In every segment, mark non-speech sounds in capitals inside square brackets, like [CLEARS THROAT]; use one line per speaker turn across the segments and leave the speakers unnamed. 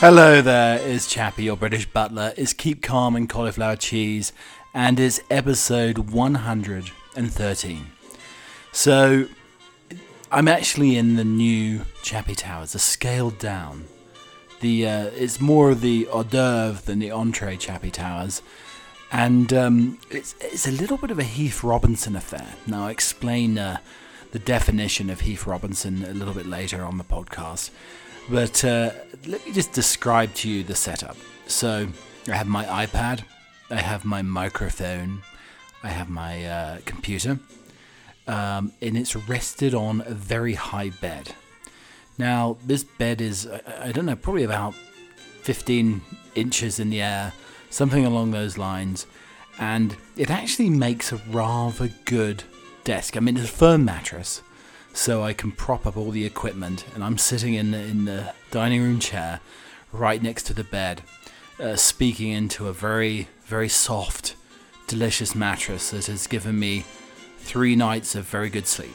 Hello there, it's Chappie, your British butler. It's Keep Calm and Cauliflower Cheese, and it's episode 113. So, I'm actually in the new Chappie Towers, a scaled down. The uh, It's more of the hors d'oeuvre than the entree Chappie Towers, and um, it's, it's a little bit of a Heath Robinson affair. Now, I'll explain uh, the definition of Heath Robinson a little bit later on the podcast. But uh, let me just describe to you the setup. So I have my iPad, I have my microphone, I have my uh, computer, um, and it's rested on a very high bed. Now, this bed is, I, I don't know, probably about 15 inches in the air, something along those lines, and it actually makes a rather good desk. I mean, it's a firm mattress so I can prop up all the equipment. And I'm sitting in the, in the dining room chair right next to the bed, uh, speaking into a very, very soft, delicious mattress that has given me three nights of very good sleep.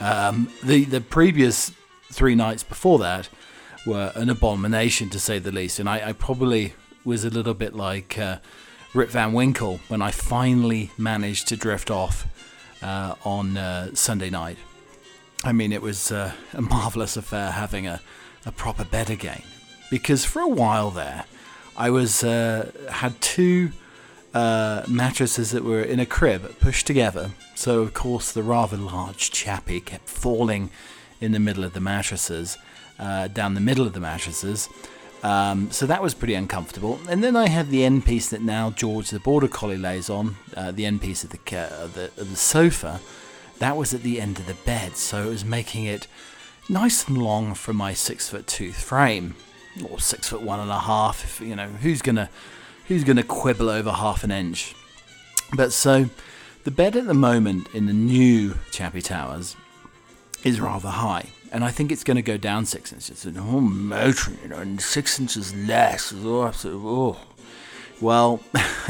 Um, the, the previous three nights before that were an abomination to say the least. And I, I probably was a little bit like uh, Rip Van Winkle when I finally managed to drift off uh, on uh, Sunday night. I mean, it was uh, a marvelous affair having a, a proper bed again. Because for a while there, I was uh, had two uh, mattresses that were in a crib pushed together. So of course the rather large chappie kept falling in the middle of the mattresses, uh, down the middle of the mattresses. Um, so that was pretty uncomfortable. And then I had the end piece that now George the border collie lays on, uh, the end piece of the, the of the sofa that was at the end of the bed, so it was making it nice and long for my six foot two frame, or six foot one and a half. If you know who's gonna who's gonna quibble over half an inch. But so the bed at the moment in the new Chappie Towers is rather high, and I think it's going to go down six inches. And oh, motoring, you know, and six inches less. Oh, oh. well,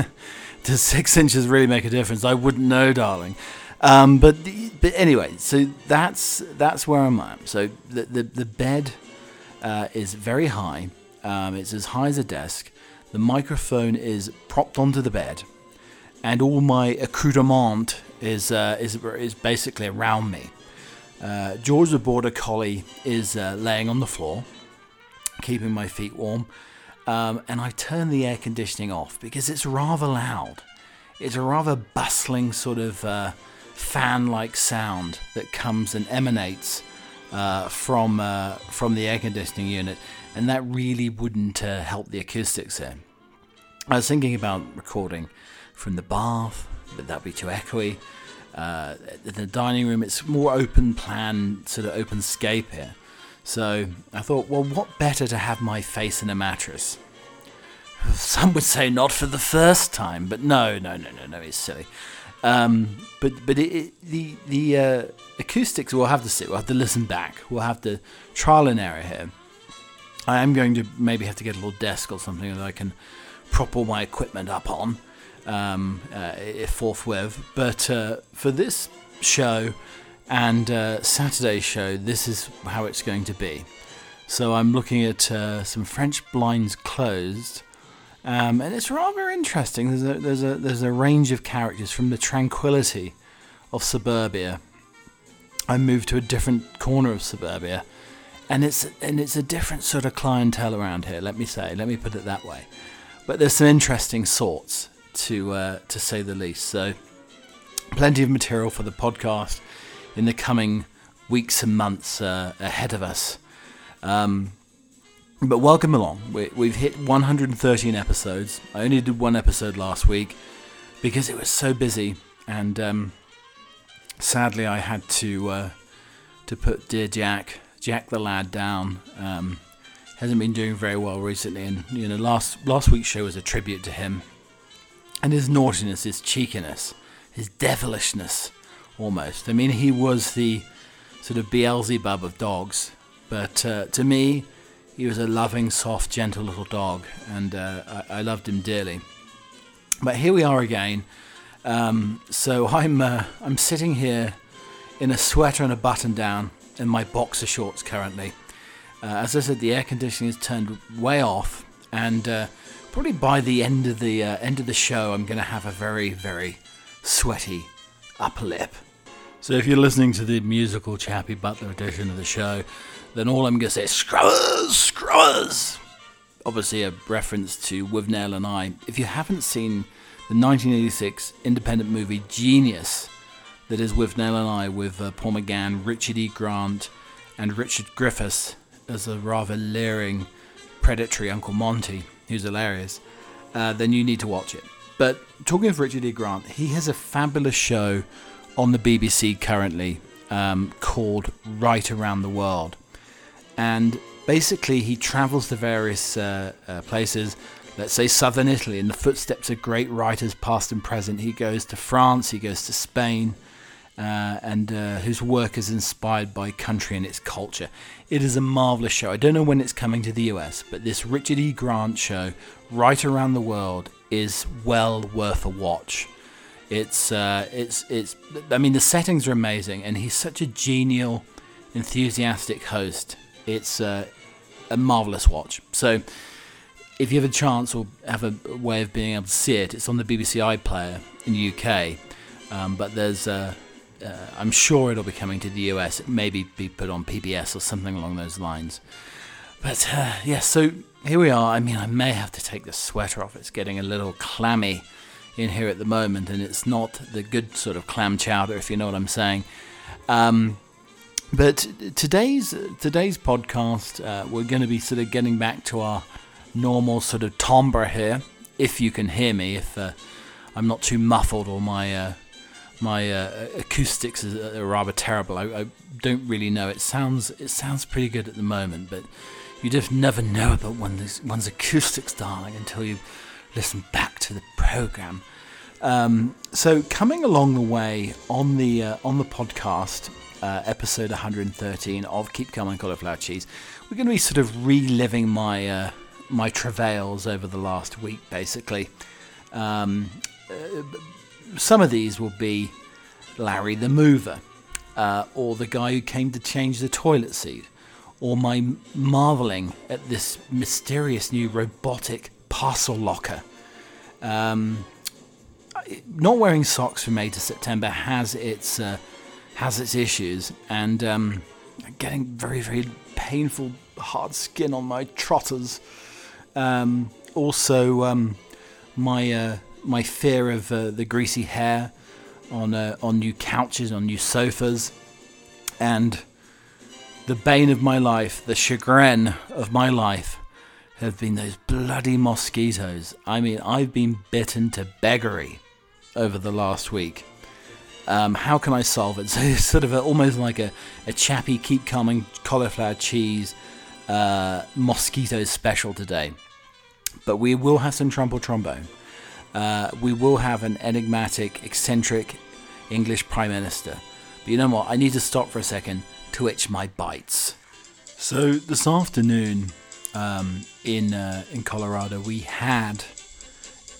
[LAUGHS] does six inches really make a difference? I wouldn't know, darling. Um, but but anyway, so that's that's where I'm at. So the the, the bed uh, is very high. Um, it's as high as a desk. The microphone is propped onto the bed, and all my accoutrement is uh, is is basically around me. Uh, George the Border Collie is uh, laying on the floor, keeping my feet warm, um, and I turn the air conditioning off because it's rather loud. It's a rather bustling sort of uh, fan like sound that comes and emanates uh, from, uh, from the air conditioning unit, and that really wouldn't uh, help the acoustics there. I was thinking about recording from the bath, but that'd be too echoey. Uh, the dining room, it's more open plan, sort of open scape here. So I thought, well, what better to have my face in a mattress? Some would say not for the first time, but no, no, no, no, no, it's silly. Um, but but it, it, the the uh, acoustics we'll have to see. We'll have to listen back. We'll have to trial and error here. I am going to maybe have to get a little desk or something that I can prop all my equipment up on um, uh, forthwith. But uh, for this show and uh, Saturday's show, this is how it's going to be. So I'm looking at uh, some French blinds closed um, and it's rather interesting. There's a, there's, a, there's a range of characters from the tranquility of suburbia. I moved to a different corner of suburbia, and it's and it's a different sort of clientele around here. Let me say, let me put it that way. But there's some interesting sorts to uh, to say the least. So, plenty of material for the podcast in the coming weeks and months uh, ahead of us. Um, but welcome along. We, have hit 113 episodes. I only did one episode last week because it was so busy, and um, sadly I had to uh, to put dear Jack, Jack the lad, down. Um, hasn't been doing very well recently, and you know last last week's show was a tribute to him and his naughtiness, his cheekiness, his devilishness, almost. I mean, he was the sort of Beelzebub of dogs, but uh, to me he was a loving, soft, gentle little dog, and uh, I, I, loved him dearly. But here we are again. Um, so I'm uh, I'm sitting here in a sweater and a button down in my boxer shorts currently. Uh, as I said, the air conditioning is turned way off, and uh, probably by the end of the uh, end of the show, I'm going to have a very, very sweaty upper lip. So if you're listening to the musical Chappie Butler edition of the show, then all I'm going to say is Scrubbers, Scrubbers. Obviously, a reference to Withnail and I. If you haven't seen the 1986 independent movie Genius, that is Withnail and I, with uh, Paul McGann, Richard E. Grant, and Richard Griffiths as a rather leering, predatory Uncle Monty, who's hilarious, uh, then you need to watch it. But talking of Richard E. Grant, he has a fabulous show on the BBC currently um, called Write Around the World. And basically, he travels to various uh, uh, places, let's say southern Italy, in the footsteps of great writers, past and present. He goes to France, he goes to Spain, uh, and uh, whose work is inspired by country and its culture. It is a marvelous show. I don't know when it's coming to the US, but this Richard E. Grant show, Write Around the World, is well worth a watch. It's uh, it's it's. I mean, the settings are amazing, and he's such a genial, enthusiastic host. It's uh, a marvelous watch. So, if you have a chance or have a way of being able to see it, it's on the BBC iPlayer in the UK. Um, but there's, uh, uh, I'm sure it'll be coming to the US. It may be, put on PBS or something along those lines. But uh, yeah, so here we are. I mean, I may have to take the sweater off. It's getting a little clammy in here at the moment, and it's not the good sort of clam chowder, if you know what I'm saying. Um, but today's today's podcast, uh, we're going to be sort of getting back to our normal sort of timbre here, if you can hear me, if uh, I'm not too muffled or my uh, my uh, acoustics are, are rather terrible. I, I, don't really know. It sounds it sounds pretty good at the moment, but you just never know about one's one's acoustics, darling, until you listen back to the program. Um, so coming along the way on the uh, on the podcast, uh, episode 113 of Keep Calm and Cauliflower Cheese, we're going to be sort of reliving my uh, my travails over the last week, basically. Um, uh, some of these will be Larry the Mover, uh, or the guy who came to change the toilet seat, or my marveling at this mysterious new robotic parcel locker. Um, not wearing socks from May to September has its uh, has its issues, and um, getting very very painful hard skin on my trotters. Um, also, um, my uh, my fear of uh, the greasy hair on uh, on new couches, on new sofas, and the bane of my life, the chagrin of my life, have been those bloody mosquitoes. I mean, I've been bitten to beggary over the last week. Um, how can I solve it? [LAUGHS] So it's sort of a, almost like a, a Chappie Keep Calm and, cauliflower cheese uh, mosquito special today. But we will have some trumple trombone. Uh, we will have an enigmatic, eccentric English Prime Minister. But you know what? I need to stop for a second to itch my bites. So this afternoon um, in uh, in Colorado, we had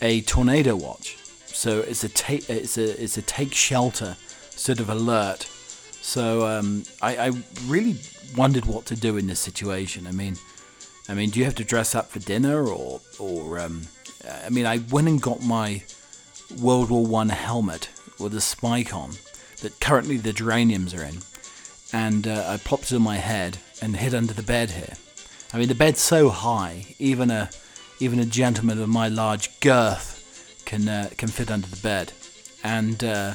a tornado watch. So it's a take it's a it's a take shelter sort of alert. So um, I, I really wondered what to do in this situation. I mean, I mean, do you have to dress up for dinner or or um, I mean, I went and got my World War One helmet with a spike on that currently the geraniums are in, and uh, I plopped it on my head and hid under the bed here. I mean, the bed's so high, even a even a gentleman of my large girth can uh, can fit under the bed, and uh,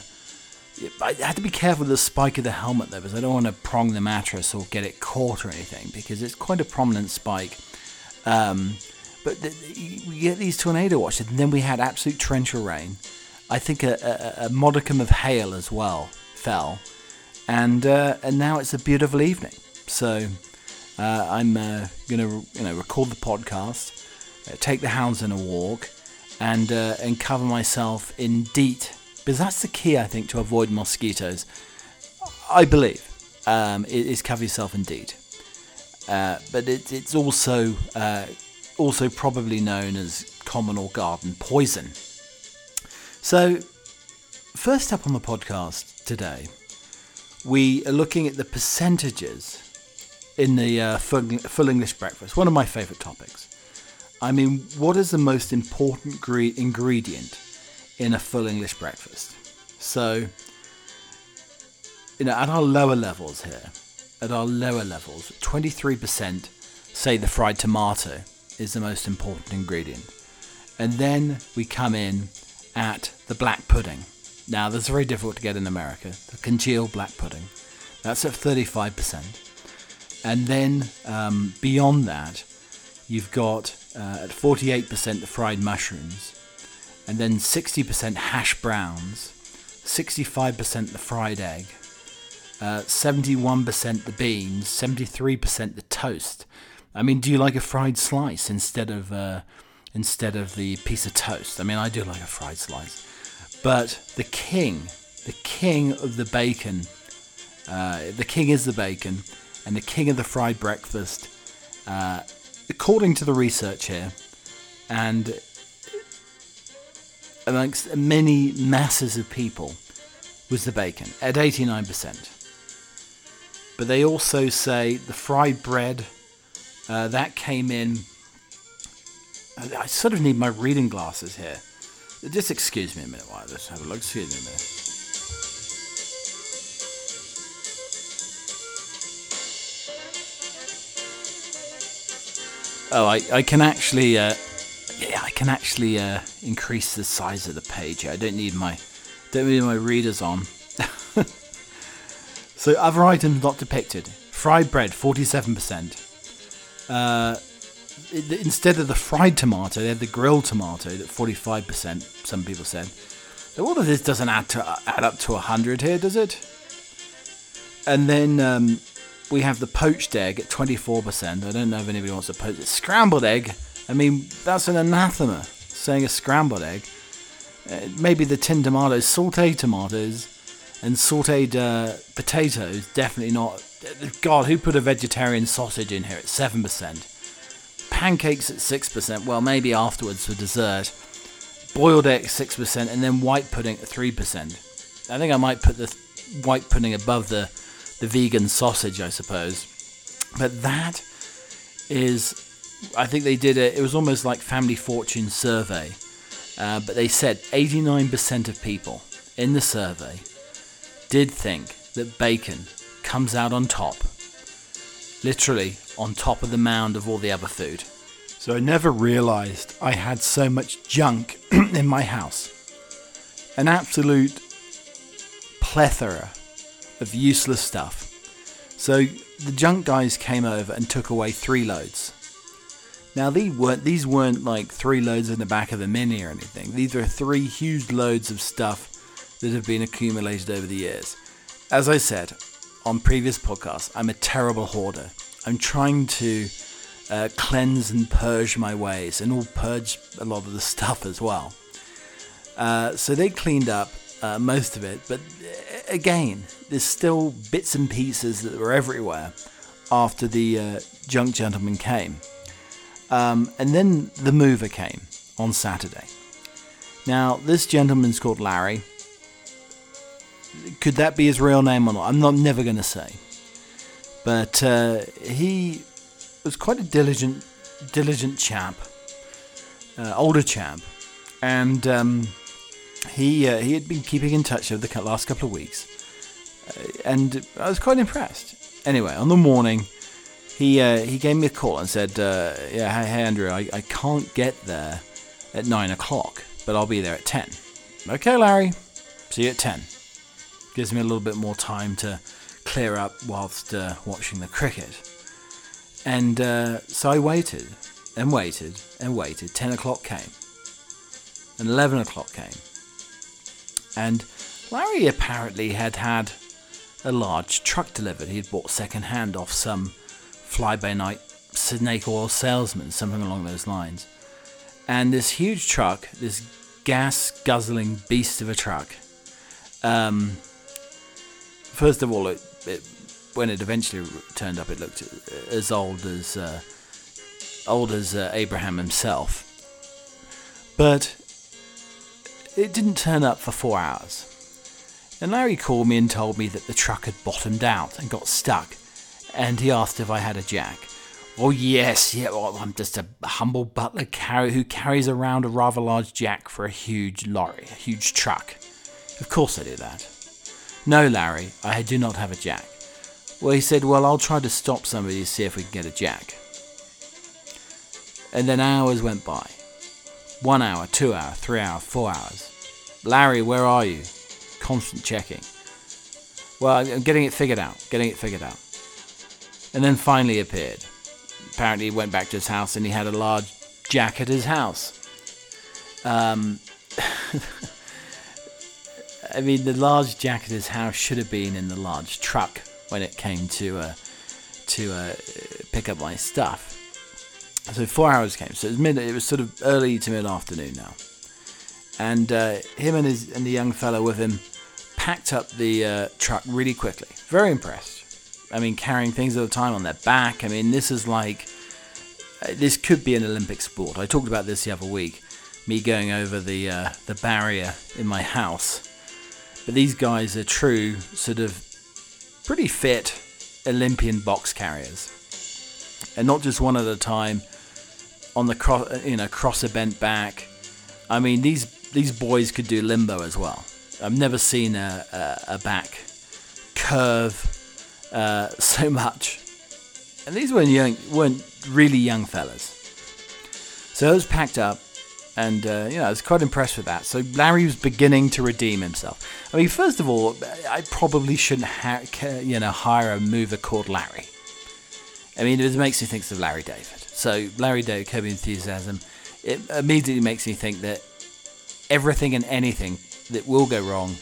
I had to be careful with the spike of the helmet though, because I don't want to prong the mattress or get it caught or anything, because it's quite a prominent spike. Um, but we get these tornado watches, and then we had absolute torrential rain. I think a, a, a modicum of hail as well fell, and uh, and now it's a beautiful evening. So uh, I'm uh, gonna you know record the podcast, uh, take the hounds in a walk, and uh, and cover myself in DEET because that's the key I think to avoid mosquitoes. I believe um, is cover yourself in DEET, uh, but it, it's also uh, also probably known as common or garden poison. So, first up on the podcast today, we are looking at the percentages in the uh, full, full English breakfast. One of my favourite topics. I mean, what is the most important gre- ingredient in a full English breakfast? So, you know, at our lower levels here, at our lower levels, 23% say the fried tomato is the most important ingredient. And then we come in at the black pudding. Now, that's very difficult to get in America. The congealed black pudding. That's at 35%. And then um, beyond that, you've got uh, at 48% the fried mushrooms, and then 60% hash browns, 65% the fried egg, uh, 71% the beans, 73% the toast. I mean, do you like a fried slice instead of uh, instead of the piece of toast? I mean, I do like a fried slice, but the king, the king of the bacon, uh, the king is the bacon, and the king of the fried breakfast, uh, according to the research here, and amongst many masses of people, was the bacon at 89%. But they also say the fried bread uh, that came in. I sort of need my reading glasses here. Just excuse me a minute while I just have a look. Excuse me a minute. Oh, I, I can actually, uh, yeah, I can actually uh, increase the size of the page. I don't need my, don't need my readers on. [LAUGHS] so other items not depicted: fried bread, forty-seven percent. Uh, instead of the fried tomato, they had the grilled tomato at 45%, some people said. All of this doesn't add, to, add up to 100 here, does it? And then um, we have the poached egg at 24%. I don't know if anybody wants a poached Scrambled egg, I mean, that's an anathema, saying a scrambled egg. Uh, maybe the tin tomatoes, sauteed tomatoes, and sauteed uh, potatoes, definitely not God, who put a vegetarian sausage in here at 7%? Pancakes at 6%, well, maybe afterwards for dessert. Boiled egg 6%, and then white pudding at 3%. I think I might put the white pudding above the, the vegan sausage, I suppose. But that is, I think they did it, it was almost like Family Fortune survey. Uh, but they said 89% of people in the survey did think that bacon comes out on top. Literally on top of the mound of all the other food. So I never realized I had so much junk [CLEARS THROAT] in my house. An absolute plethora of useless stuff. So the junk guys came over and took away three loads. Now these weren't these weren't like three loads in the back of the mini or anything. These are three huge loads of stuff that have been accumulated over the years. As I said, on previous podcasts, I'm a terrible hoarder. I'm trying to uh, cleanse and purge my ways, and will purge a lot of the [LAUGHS] stuff as well. Uh, so they cleaned up uh, most of it, but uh, again, there's still bits and pieces that were everywhere after the uh, junk gentleman came. Um, and then the mover came on Saturday. Now, this gentleman's called Larry could that be his real name or not? I'm not never going to say. But uh, he was quite a diligent, diligent chap, uh, older chap, and um, he uh, he had been keeping in touch over the last couple of weeks, uh, and I was quite impressed. Anyway, on the morning, he uh, he gave me a call and said, uh, "Yeah, hey, hey Andrew, I, I can't get there at nine o'clock, but I'll be there at 10. Okay, Larry, see you at ten gives me a little bit more time to clear up whilst uh, watching the cricket. And uh, so I waited and waited and waited. 10 o'clock came, and 11 o'clock came. And Larry apparently had had a large truck delivered. He had bought second hand off some fly by night snake oil salesman, something along those lines. And this huge truck, this gas guzzling beast of a truck, um, first of all, it, it, when it eventually turned up, it looked as old as uh, old as uh, Abraham himself. But it didn't turn up for four hours. And Larry called me and told me that the truck had bottomed out and got stuck and he asked if I had a jack. Oh yes, yeah. Well, I'm just a humble butler carry, who carries around a rather large jack for a huge lorry, a huge truck. Of course I do that. No, Larry, I do not have a jack. Well, he said, well, I'll try to stop somebody to see if we can get a jack. And then hours went by. One hour, two hour, three hour, four hours. Larry, where are you? Constant checking. Well, I'm getting it figured out, getting it figured out. And then finally appeared. Apparently, he went back to his house and he had a large jack at his house. Um, [LAUGHS] I mean, the large jack at his house should have been in the large truck when it came to uh, to uh, pick up my stuff. So four hours came. So it was mid. It was sort of early to mid afternoon now, and uh, him and his and the young fellow with him packed up the uh, truck really quickly. Very impressed. I mean, carrying things at a time on their back. I mean, this is like uh, this could be an Olympic sport. I talked about this the other week. Me going over the uh, the barrier in my house, but these guys are true sort of pretty fit Olympian box carriers, and not just one at a time on the cross, you know, crosser bent back. I mean, these these boys could do limbo as well. I've never seen a, a, a back curve uh, [LAUGHS] so much, and these weren't young, weren't really young fellas. So it was packed up, and uh, you know, I was quite impressed with that. So Larry was beginning to redeem himself. I mean, first of all, I probably shouldn't ha- you know hire a mover called Larry. I mean, it makes me think of Larry David. So Larry David, Your Enthusiasm, it immediately makes me think that everything and anything that will go wrong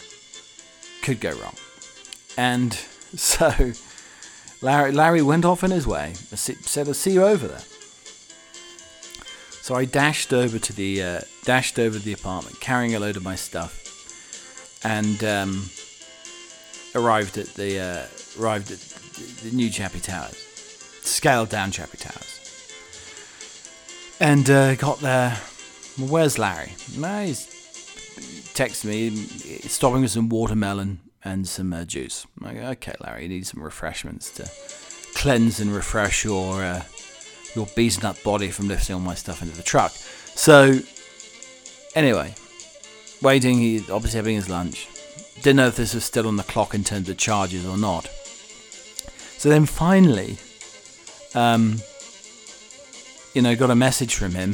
could go wrong. And [LAUGHS] so Larry, Larry went off in his way, said, "I'll see you over there." So I dashed over to the uh, dashed over to the apartment, carrying a load of my stuff, and um, arrived at the uh, arrived at the new Chappie Towers, scaled down Chappie Towers, and uh, got there. Where's Larry? No, he's texted me, stopping with some watermelon and some uh, juice. Okay, Larry, you need some refreshments to cleanse and refresh your uh, your beaten up body from lifting all my stuff into the truck. So, anyway, waiting, he obviously having his lunch. Didn't know if this was still on the clock in terms of charges or not. So then finally, um, you know, got a message from him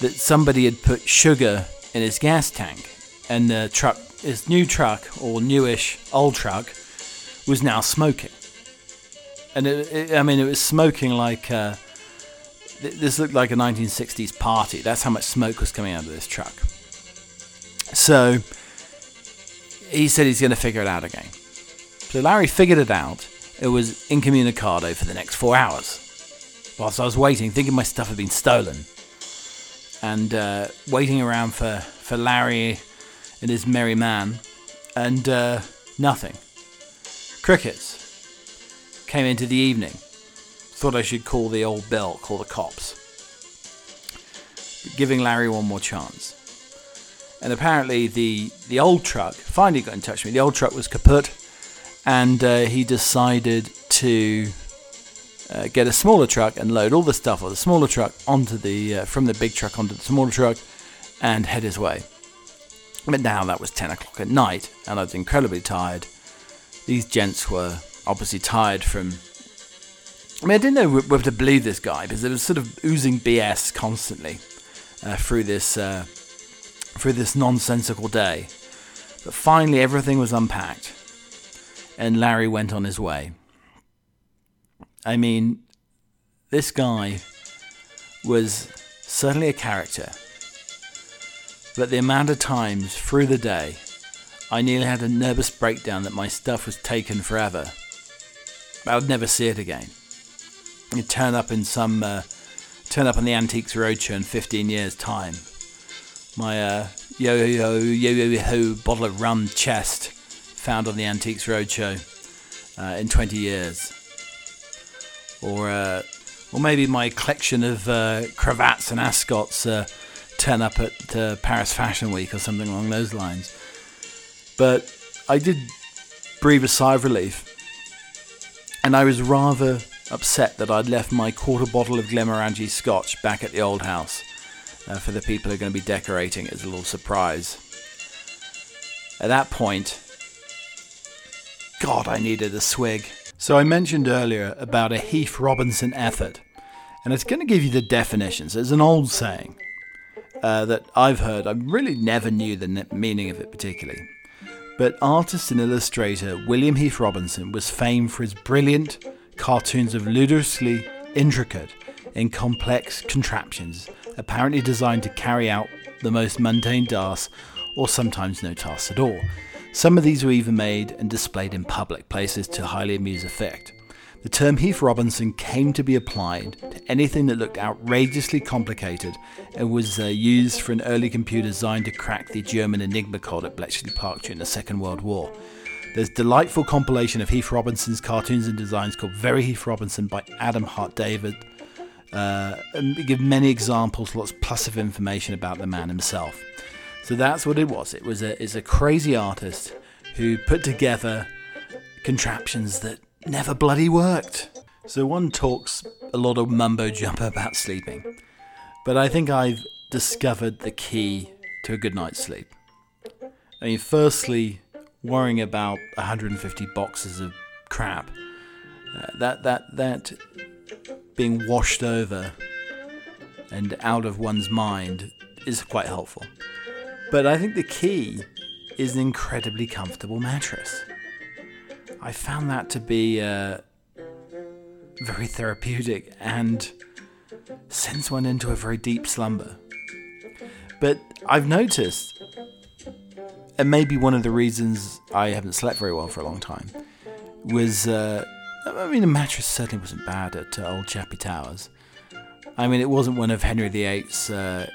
that somebody had put sugar in his gas tank, and the truck, his new truck or newish old truck, was now smoking. And it, it, I mean, it was smoking like. Uh, this looked like a 1960s party. That's how much smoke was coming out of this truck. So he said he's going to figure it out again. So Larry figured it out. It was incommunicado for the next four hours. Whilst I was waiting, thinking my stuff had been stolen, and uh, waiting around for, for Larry and his merry man, and uh, nothing. Crickets came into the evening thought I should call the old bill, call the cops. Giving Larry one more chance. And apparently, the, the old truck finally got in touch with me. The old truck was kaput, and uh, he decided to uh, get a smaller truck and load all the stuff of the smaller truck onto the uh, from the big truck onto the smaller truck and head his way. But now that was 10 o'clock at night, and I was incredibly tired. These gents were obviously tired from I mean, I didn't know whether to believe this guy because it was sort of oozing BS constantly uh, through this uh, through this nonsensical day. But finally, everything was unpacked, and Larry went on his way. I mean, this guy was certainly a character, but the amount of times through the day I nearly had a nervous breakdown that my stuff was taken forever. I would never see it again you turn up in some uh, turn up on the Antiques Roadshow in 15 years' time. My uh, yo yo yo yo yo bottle of rum chest found on the Antiques Roadshow uh, in 20 years, or uh, or maybe my collection of uh, cravats and ascots uh, turn up at Paris Fashion Week or something along those lines. But I did breathe a sigh of relief and I was rather upset that I'd left my quarter bottle of Glenmorangie scotch back at the old house uh, for the people who are going to be decorating it as a little surprise. At that point, God, I needed a swig. So I mentioned earlier about a Heath Robinson effort, and it's going to give you the definitions. It's an old saying uh, that I've heard. I really never knew the meaning of it particularly. But artist and illustrator William Heath Robinson was famed for his brilliant cartoons of ludicrously intricate and complex contraptions, apparently designed to carry out the most mundane tasks or sometimes no tasks at all. Some of these were even made and displayed in public places to highly amuse effect. The term Heath Robinson came to be applied to anything that looked outrageously complicated and was uh, used for an early computer designed to crack the German Enigma code at Bletchley Park during the Second World War. There's a delightful compilation of Heath Robinson's cartoons and designs called Very Heath Robinson by Adam Hart-Davis. Uh, and give many examples, lots plus of information about the man himself. So that's what it was. It was a, it's a crazy artist who put together contraptions that never bloody worked. So one talks a lot of mumbo jumbo about sleeping, but I think I've discovered the key to a good night's sleep. I mean, firstly, worrying about 150 boxes of crap, uh, that that that being washed over and out of one's mind is quite helpful. But I think the key is an incredibly comfortable mattress. I found that to be uh, very therapeutic and sends one into a very deep slumber. But I've noticed, and maybe one of the reasons I haven't slept very well for a long time, was uh, I mean, the mattress certainly wasn't bad at uh, Old Chappie Towers. I mean, it wasn't one of Henry VIII's uh,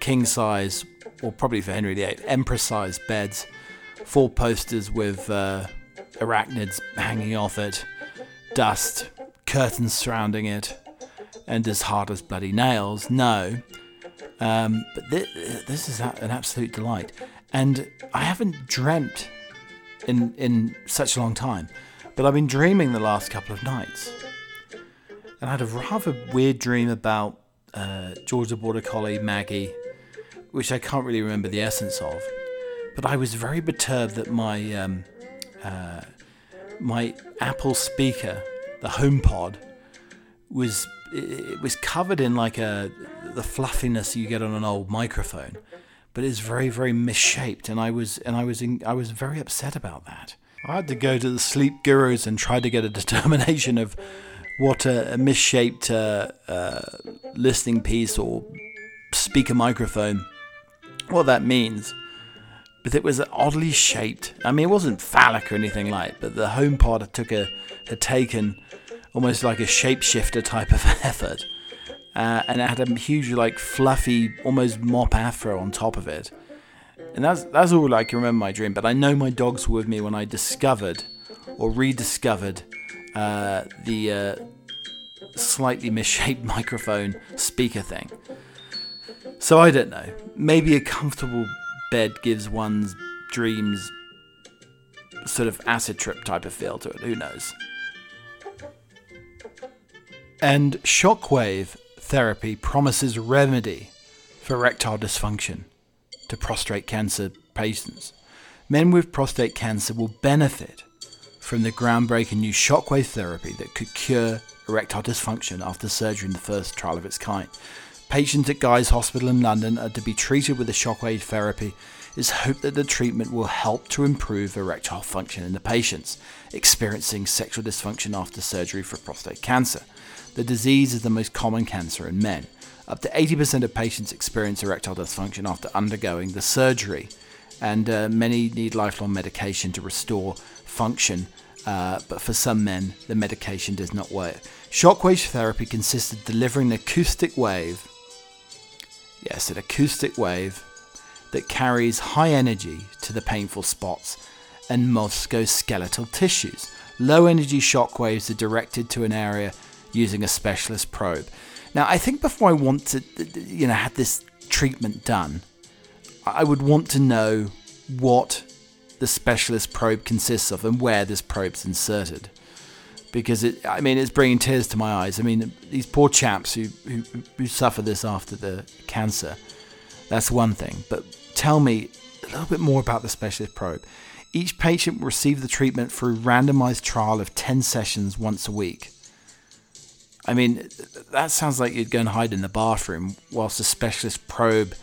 king size or probably for Henry VIII, emperor-sized beds, four posters with uh, arachnids hanging off it, dust, curtains surrounding it, and as hard as bloody nails. No, um, but th- this is an absolute delight, and I haven't dreamt in in such a long time, but I've been dreaming the last couple of nights, and I had a rather weird dream about uh, George the Border Collie, Maggie, which I can't really remember the essence of. But I was very perturbed that my um, uh, my Apple speaker, the HomePod, was it was covered in like a the fluffiness you get on an old microphone, but it's very very misshaped, and I was and I was in, I was very upset about that. I had to go to the sleep gurus and try to get a determination of what a, a misshaped uh, uh, listening piece or speaker microphone what that means. But it was oddly shaped. I mean, it wasn't phallic or anything like, but the home HomePod took a had taken almost like a shapeshifter type of [LAUGHS] effort, uh, and it had a huge, like fluffy, almost mop afro on top of it. And that's that's all I can remember my dream. But I know my dogs were with me when I discovered or rediscovered uh, the uh, slightly [LAUGHS] misshaped microphone speaker thing. So I don't know. Maybe a comfortable bed gives one's dreams sort of acid trip type of feel to it. Who knows? And shockwave therapy promises remedy for erectile dysfunction to prostate cancer patients. Men with prostate cancer will benefit from the groundbreaking new shockwave therapy that could cure erectile dysfunction after surgery in the first trial of its kind. Patients at Guy's Hospital in London are to be treated with the shockwave therapy. It's hoped that the treatment will help to improve erectile function in the patients experiencing sexual dysfunction after surgery for prostate cancer. The disease is the most common cancer in men. Up to 80% of patients experience erectile dysfunction after undergoing the surgery, and uh, many need lifelong medication to restore function. Uh, but for some men, the medication does not work. Shockwave therapy consists of delivering an acoustic wave Yes, an acoustic wave that carries high energy to the painful spots and musculoskeletal tissues. Low energy shock waves are directed to an area using a specialist probe. Now, I think before I want to, you know, have this treatment done, I would want to know what the specialist probe consists of and where this probe's inserted. Because it. I mean, it's bringing tears to my eyes. I mean, these poor chaps who who, who suffer this after the cancer. That's one thing, but tell me a little bit more about the specialist probe. Each patient will receive the treatment through randomized trial of 10 sessions once a week. I mean, that sounds like you'd go and hide in the bathroom whilst the specialist probe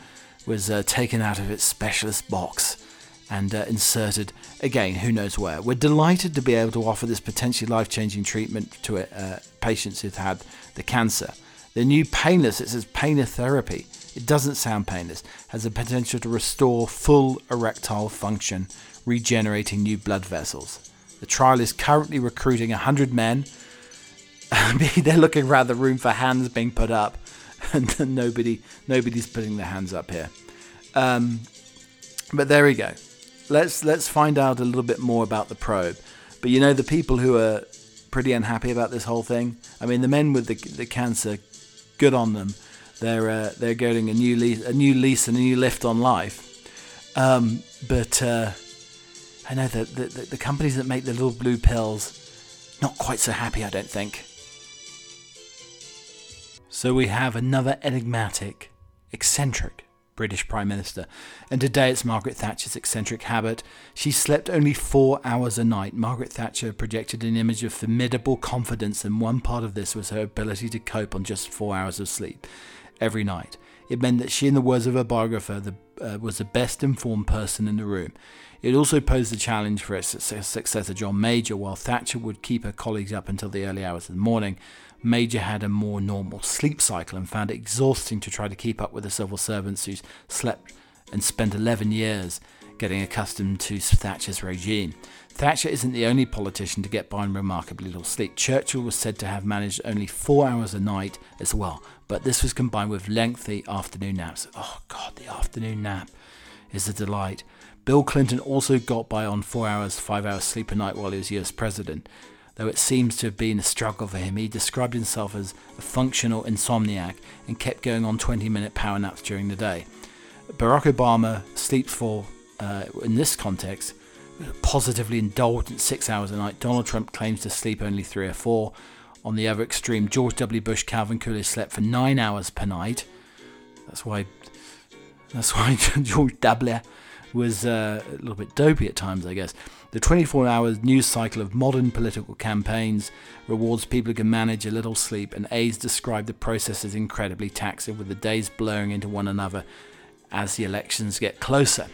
was uh, taken out of its specialist box and uh, inserted again, who knows where. We're delighted to be able to offer this potentially life changing treatment to uh, patients who've had the cancer. The new painless, it says painless therapy, it doesn't sound painless, has the potential to restore full erectile function, regenerating new blood vessels. The trial is currently recruiting 100 men. [LAUGHS] They're looking around the room for hands being put up, [LAUGHS] and nobody, nobody's putting their hands up here. Um, but there we go let's let's find out a little bit more about the probe. But you know, the people who are pretty unhappy about this whole thing. I mean, the men with the the cancer, good on them. They're uh, they're getting a new lease, a new lease, and a new lift on life. Um, but uh, I know that the, the, the companies that make the little blue pills, not quite so happy. I don't think. So we have another enigmatic, eccentric British Prime Minister. And today it's Margaret Thatcher's eccentric habit. She slept only four hours a night. Margaret Thatcher projected an image of formidable confidence, and one part of this was her ability to cope on just four hours of sleep every night. It meant that she, in the words of her biographer, the, uh, was the best informed person in the room. It also posed a challenge for its successor, John Major. While Thatcher would keep her colleagues up until the early hours of the morning, Major had a more normal sleep cycle and found it exhausting to try to keep up with the civil servants who slept and spent 11 years getting accustomed to Thatcher's regime. Thatcher isn't the only politician to get by on remarkably little sleep. Churchill was said to have managed only four hours a night as well, but this was combined with lengthy afternoon naps. Oh, God, the afternoon nap is a delight. Bill Clinton also got by on four hours, five hours sleep a night while he was US president though it seems to have been a struggle for him. He described himself as a functional insomniac and kept going on 20 minute power naps during the day. Barack Obama sleeps for, uh, in this context, positively indulgent six hours a night. Donald Trump claims to sleep only three or four. On the other extreme, George W. Bush, Calvin Coolidge slept for nine hours per night. That's why. That's why [LAUGHS] George W. was uh, a little bit dopey at times, I guess. The 24 hour news cycle of modern political campaigns rewards people who can manage a little sleep, and aides describe the process as incredibly taxing, with the days blurring into one another as the elections get closer.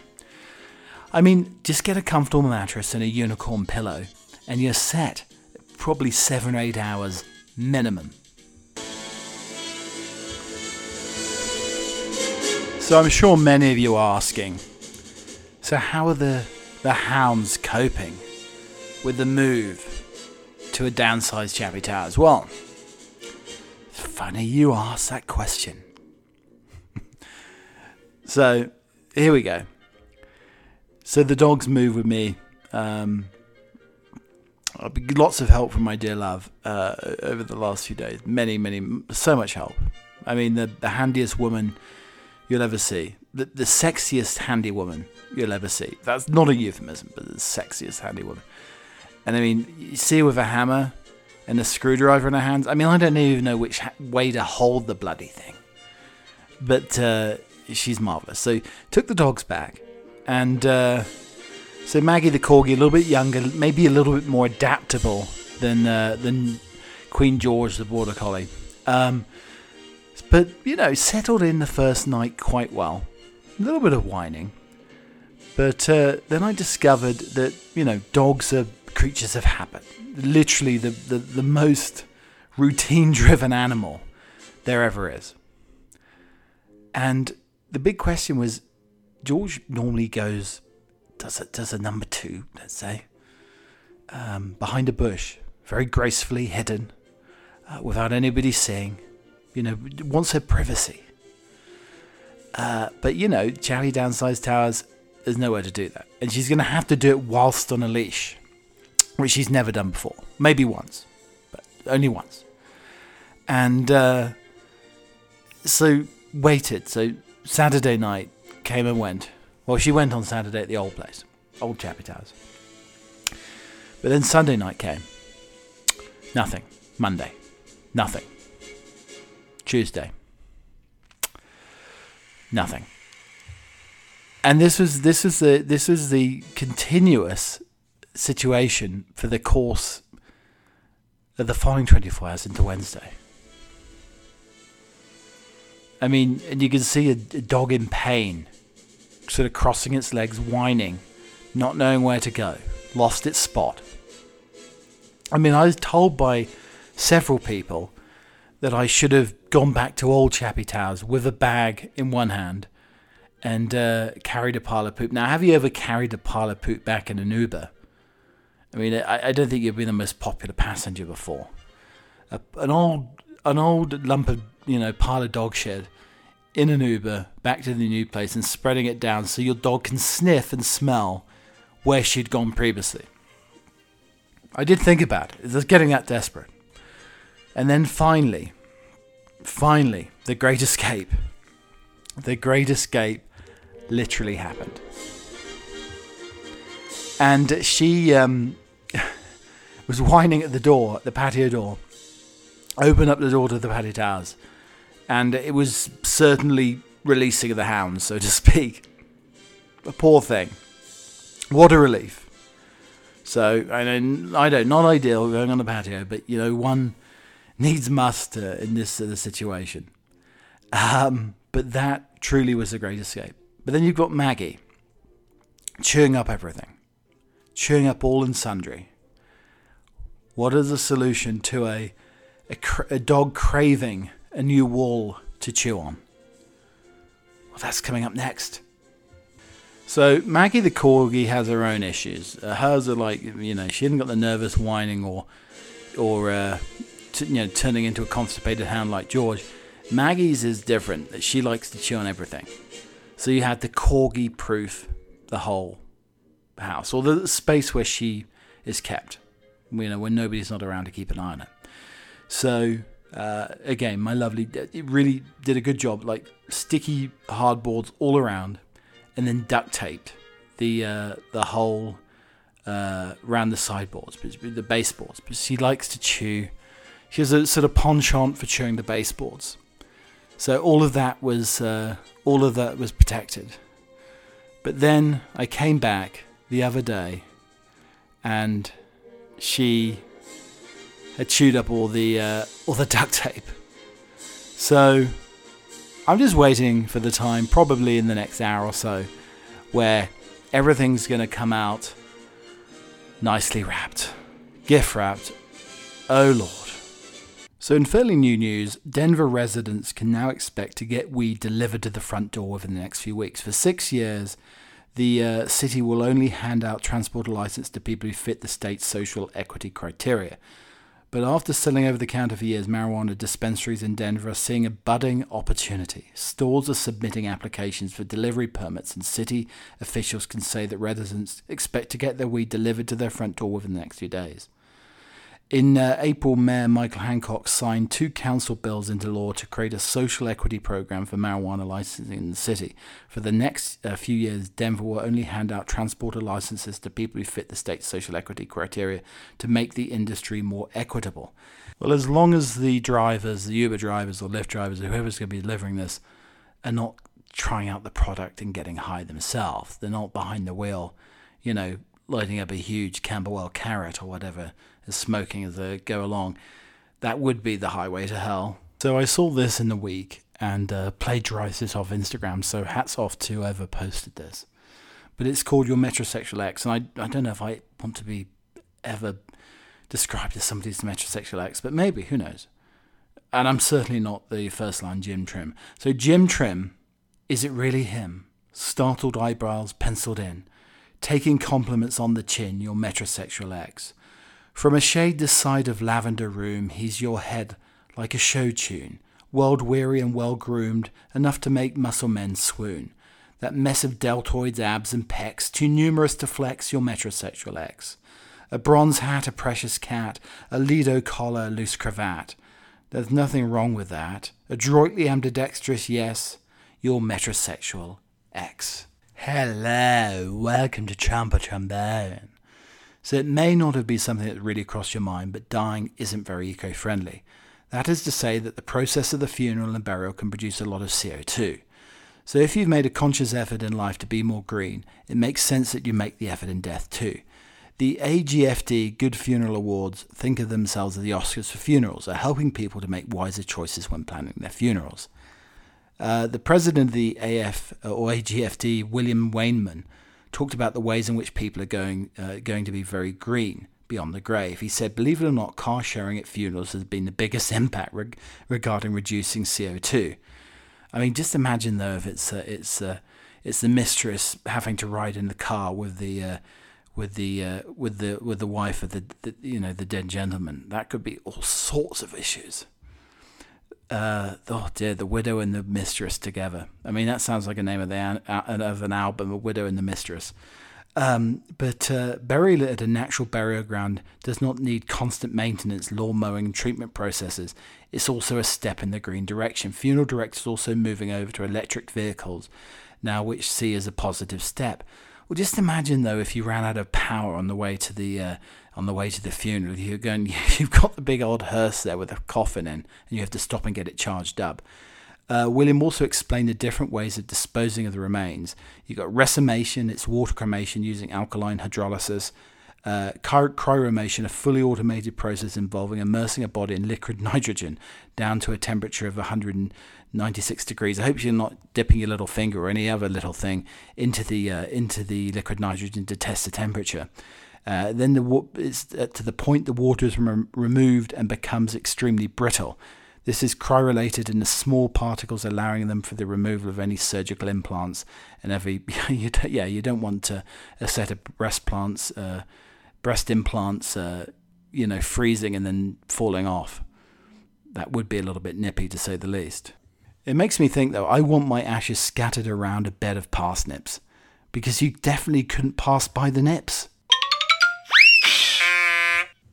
I mean, just get a comfortable mattress and a unicorn pillow, and you're set. Probably seven or eight hours minimum. So I'm sure many of you are asking, so how are the the hounds coping with the move to a downsized Chappie tower as Well, funny you ask that question. [LAUGHS] so here we go. So the dogs move with me. Um, lots of help from my dear love uh, over the last few days. Many, many, so much help. I mean, the, the handiest woman you'll ever see. The, the sexiest handy woman you'll ever see. That's not a euphemism, but the sexiest handy woman. And I mean, you see her with a hammer and a screwdriver in her hands. I mean, I don't even know which ha- way to hold the bloody thing. But uh, she's marvelous. So took the dogs back, and uh, so Maggie the corgi, a little bit younger, maybe a little bit more adaptable than uh, than Queen George the border collie. Um, but you know, settled in the first night quite well. A little bit of whining, but uh, then I discovered that, you know, dogs are creatures of habit. Literally the, the, the most routine driven animal there ever is. And the big question was George normally goes, does a, does a number two, let's say, um, behind a bush, very gracefully hidden, uh, without anybody seeing, you know, wants her privacy. Uh, but you know, Charlie Downsized Towers there's nowhere to do that. And she's going to have to do it whilst on a leash, which she's never done before. Maybe once, but only once. And uh, so waited. So Saturday night came and went. Well, she went on Saturday at the old place, old Chappie Towers. But then Sunday night came. Nothing. Monday. Nothing. Tuesday. Nothing. And this was this was the this was the continuous situation for the course of the following 24 hours into Wednesday. I mean, and you can see a, a dog in pain, sort of crossing its legs, whining, not knowing where to go, lost its spot. I mean, I was told by several people that I should have gone back to old Chappie Towers with a bag in one hand and uh, carried a pile of poop. Now, have you ever carried a pile of poop back in an Uber? I mean, I, I don't think you've been the most popular passenger before. A, an old, an old lump of you know pile of dog shit in an Uber back to the new place and spreading it down so your dog can sniff and smell where she'd gone previously. I did think about it. It getting that desperate. And then finally, finally, the great escape. The great escape literally happened. And she um, [LAUGHS] was whining at the door, the patio door. Open up the door to the patio towers. And it was certainly releasing the hounds, so to [LAUGHS] speak. A poor thing. What a relief. So I know, I don't, not ideal going on the patio, but you know, one needs must uh, in this uh, situation. Um, but that truly was a great escape. But then you've got Maggie chewing up everything, chewing up all and sundry. What is the solution to a, a, a dog craving a new wall to chew on? Well, that's coming up next. So Maggie the corgi has her own issues. Uh, hers are like you know she hasn't got the nervous whining or or uh, t- you know turning into a constipated hound like George. Maggie's is different. That she likes to chew on everything. So you had the corgi proof the whole house or the space where she is kept. You know when nobody's not around to keep an eye on it. So uh, again, my lovely, it really did a good job. Like sticky hardboards all around and then duct taped the uh, the whole uh, around the sideboards, the baseboards. But she likes to chew. She has a sort of penchant for chewing the baseboards. So all of that was uh, all of that was protected. But then I came back the other day, and she had chewed up all the uh, all the [LAUGHS] duct tape. So I'm just waiting for the time, probably in the next hour or so, where everything's going to come out nicely wrapped, gift wrapped. Oh Lord. So, in fairly new news, Denver residents can now expect to get weed delivered to the front door within the next few weeks. For six years, the uh, city will only hand out transporter license to people who fit the state's social equity criteria. But after selling over the counter for years, marijuana dispensaries in Denver are seeing a budding opportunity. Stores are submitting applications for delivery permits, and city officials can say that residents expect to get their weed delivered to their front door within the next few days. In uh, April, Mayor Michael Hancock signed two council bills into law to create a social equity program for marijuana licensing in the city. For the next uh, few years, Denver will only hand out transporter licenses to people who fit the state's social equity criteria to make the industry more equitable. Well, as long as the drivers, the Uber drivers or Lyft drivers, or whoever's going to be delivering this, are not trying out the product and getting high themselves, they're not behind the wheel, you know, lighting up a huge Camberwell carrot or whatever smoking as they go along. That would be the highway to hell. So I saw this in the week and uh, plagiarized it off Instagram. So hats off to whoever posted this. But it's called Your Metrosexual Ex, and I I don't know if I want to be ever described as somebody's metrosexual ex, but maybe who knows. And I'm certainly not the first line Jim Trim. So Jim Trim, is it really him? Startled eyebrows penciled in, taking compliments on the chin. Your metrosexual ex. From a shade this side of lavender room, he's your head like a show tune, world weary and well groomed, enough to make muscle men swoon. That mess of deltoids, abs, and pecs, too numerous to flex your metrosexual ex. A bronze hat, a precious cat, a Lido collar, a loose cravat. There's nothing wrong with that. Adroitly ambidextrous, yes, your metrosexual ex. Hello, welcome to Champa Trombone. So it may not have been something that really crossed your mind, but dying isn't very eco friendly. That is to say that the process of the funeral and burial can produce a lot of CO2. So if you've made a conscious effort in life to be more green, it makes sense that you make the effort in death too. The AGFD Good Funeral Awards think of themselves as the Oscars for funerals, are helping people to make wiser choices when planning their funerals. Uh, the president of the AF or AGFD, William Weinman, talked about the ways in which people are going uh, going to be very green beyond the grave. He said, "Believe it or not, car sharing at funerals has been the biggest [LAUGHS] impact reg- regarding reducing CO2." I mean, just imagine though if it's uh, it's uh, it's the mistress having to ride in the car with the uh, with the uh, with the with the wife of the, the, you know the dead gentleman. That could be all sorts of issues. Uh, oh dear, the widow and the mistress together. I mean, that sounds like a name of the of an album, a widow and the mistress. Um, but uh, burial at a natural burial ground does not need constant maintenance, lawn mowing, treatment processes. It's also a step in the green direction. Funeral directors also moving over to electric vehicles now, which see as a positive step. Well, just imagine though if you ran out of power on the way to the uh, on the way to the funeral. You're going, [LAUGHS] you've got the big old hearse there with a coffin in, and you have to stop and get it charged up. Uh, William also explained the different ways of disposing of the remains. You've got resomation, it's water cremation using alkaline hydrolysis. Uh, cryomation, a fully automated process involving immersing a body in liquid [LAUGHS] nitrogen down to a temperature of 196 degrees. I hope you're not dipping your little finger or any other little thing into the uh, into the liquid nitrogen to test the temperature. Uh, then the it's uh, to the point the water is rem- removed and becomes extremely brittle. This is cryolated in the small particles, allowing them for the removal of any surgical implants and every. [LAUGHS] you yeah, you don't want a set of breast plants, uh, breast implants, uh, you know, freezing and then falling off. That would be a little bit nippy, to say the least. It makes me think, though, I want my ashes scattered around a bed of parsnips, because you definitely couldn't pass by the nips.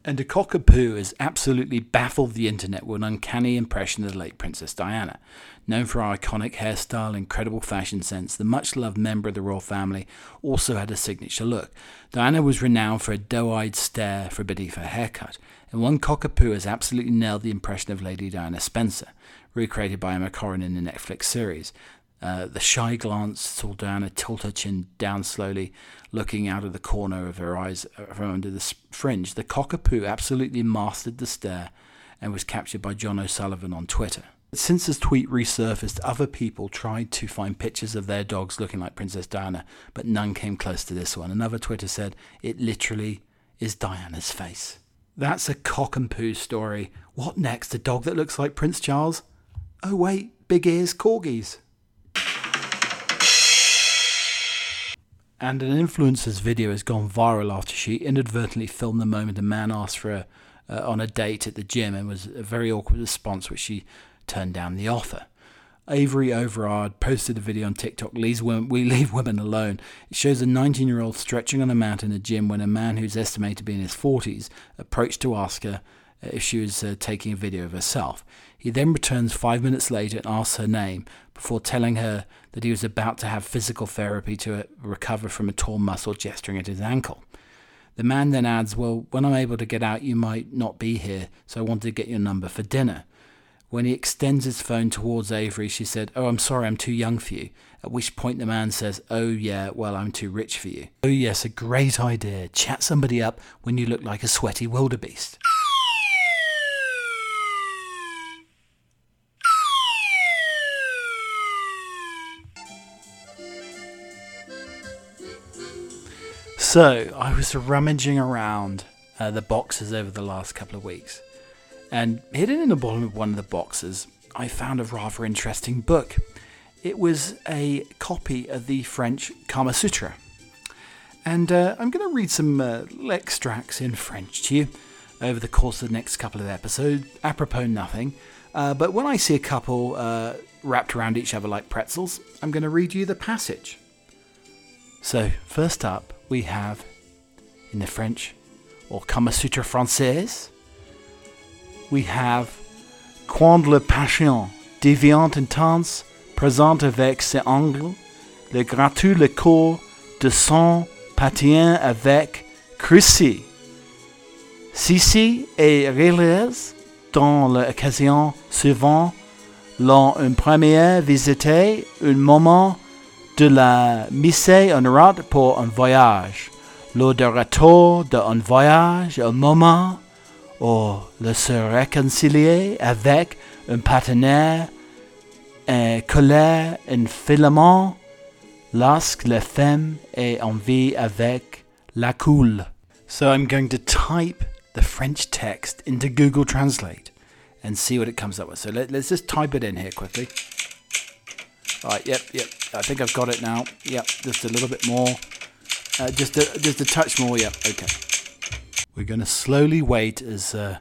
And a cockapoo has absolutely baffled the internet with an uncanny impression of the late Princess Diana. Known for her iconic hairstyle, incredible fashion sense, the much loved member of the royal family also had a signature look. Diana was renowned for a doe eyed stare for beneath her haircut, and one cockapoo has absolutely nailed the impression of Lady Diana Spencer, recreated by Emma Corrin in the Netflix series. Uh, the shy glance saw Diana tilt her chin down slowly, looking out of the corner of her eyes from under the fringe. The cockapoo absolutely mastered the stare and was captured by John O'Sullivan on Twitter. Since this tweet resurfaced, other people tried to find pictures of their dogs looking like Princess Diana, but none came close to this one. Another Twitter said, It literally is Diana's face. That's a cock and poo story. What next? A dog that looks like Prince Charles? Oh, wait, big ears, corgis. And an influencer's video has gone viral after she inadvertently filmed the moment a man asked for her uh, on a date at the gym and was a very awkward response, which she turned down the offer. Avery Overard posted a video on TikTok, women, We Leave Women Alone. It shows a 19 year old stretching on a mat in a gym when a man who's estimated to be in his 40s approached to ask her if she was uh, taking a video of herself. He then returns five minutes later and asks her name before telling her that he was about to have physical therapy to uh, recover from a torn muscle gesturing at his ankle. The man then adds, Well, when I'm able to get out, you might not be here, so I wanted to get your number for dinner. When he extends his phone towards Avery, she said, Oh, I'm sorry, I'm too young for you. At which point the man says, Oh, yeah, well, I'm too rich for you. Oh, yes, a great idea. Chat somebody up when you look like a sweaty wildebeest. So I was rummaging around uh, the boxes over the last couple of weeks, and hidden in the bottom of one of the boxes, I found a rather interesting book. It was a copy of the French Kama Sutra, and uh, I'm going to read some uh, extracts in French to you over the course of the next couple of episodes, apropos nothing. Uh, but when I see a couple uh, wrapped around each other like pretzels, I'm going to read you the passage. So, first up, we have in the French or Kama Sutra française, we have Quand le patient devient intense, présente avec ses angles, le gratuit le corps de son patient avec Cruci. Ceci est réalisé dans l'occasion suivante lors une première visite un moment de la mise en route pour un voyage. Lors de retour d'un voyage, un moment où le se réconcilier avec un partenaire, un colère, un filament, lorsque la femme est en vie avec la coule. So I'm going to type the French text into Google Translate and see what it comes up with. So let, us just type it in here quickly. All right, yep, yep. I think I've got it now. Yep, just a little bit more. Uh, just a, just a touch more. Yep, okay. We're going to slowly wait as uh,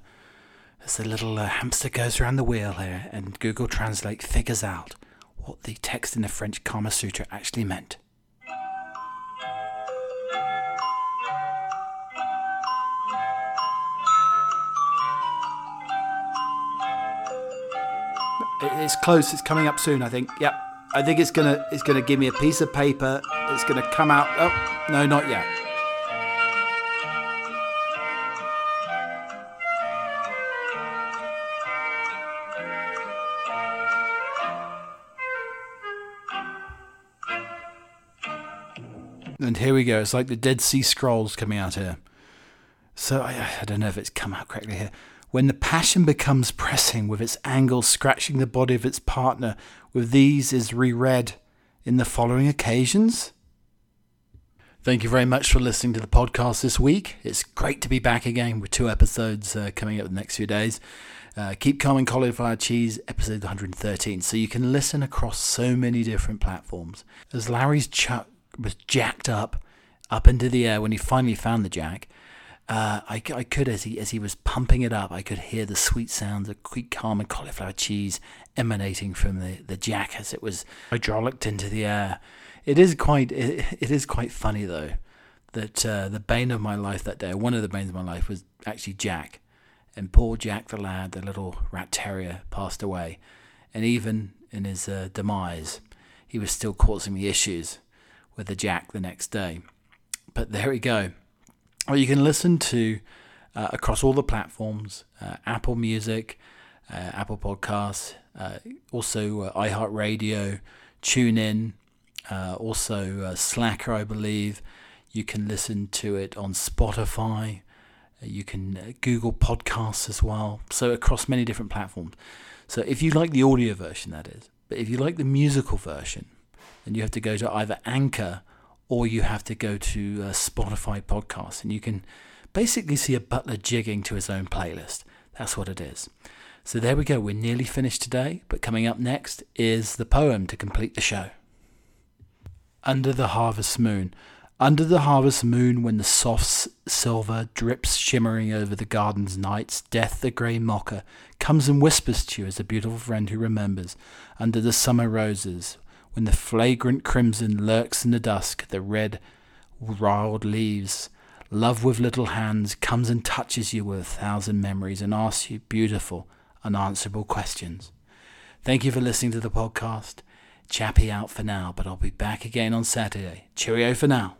as the little uh, hamster goes around the wheel here, and Google Translate figures out what the text in the French Kama Sutra actually meant. It's close. It's coming up soon. I think. Yep. I think it's gonna. It's gonna give me a piece of paper. It's gonna come out. Oh no, not yet. And here we go. It's like the Dead Sea Scrolls coming out here. So I, I don't know if it's come out correctly here. When the passion becomes pressing, with its angles scratching the body of its partner, with these is reread in the following occasions. Thank you very much for listening to the podcast this week. It's great to be back again with two episodes uh, coming up in the next few days. Uh, Keep and Cauliflower Cheese, episode 113. So you can listen across so many different platforms. As Larry's chuck was jacked up, up into the air when he finally found the jack, uh, I, I could, as he as he was pumping it up, I could hear the sweet sounds of quick and cauliflower cheese emanating from the, the jack as it was hydraulicked into the air. It is quite it, it is quite funny though that uh, the bane of my life that day, one of the banes of my life, was actually Jack, and poor Jack the lad, the little rat terrier, passed away, and even in his uh, demise, he was still causing me issues with the Jack the next day. But there we go or you can listen to uh, across all the platforms uh, Apple Music, uh, Apple Podcasts, uh, also uh, iHeartRadio, TuneIn, uh, also Slacker, I believe. You can listen to it on Spotify. You can Google Podcasts as well. So, across many different platforms. So, if you like the audio version, that is. But if you like the musical version, then you have to go to either Anchor or you have to go to a Spotify podcast and you can basically see a butler jigging to his own playlist. That's what it is. So there we go. We're nearly finished today, but coming up next is the poem to complete the show. Under the harvest moon. Under the harvest moon, when the soft silver drips shimmering over the garden's nights, Death, the grey mocker, comes and whispers to you as a beautiful friend who remembers. Under the summer roses, when the flagrant crimson lurks in the dusk, the red wild leaves. Love with little hands comes and touches you with a thousand memories and asks you beautiful, unanswerable questions. Thank you for listening to the podcast. Chappie out for now, but I'll be back again on Saturday. Cheerio for now.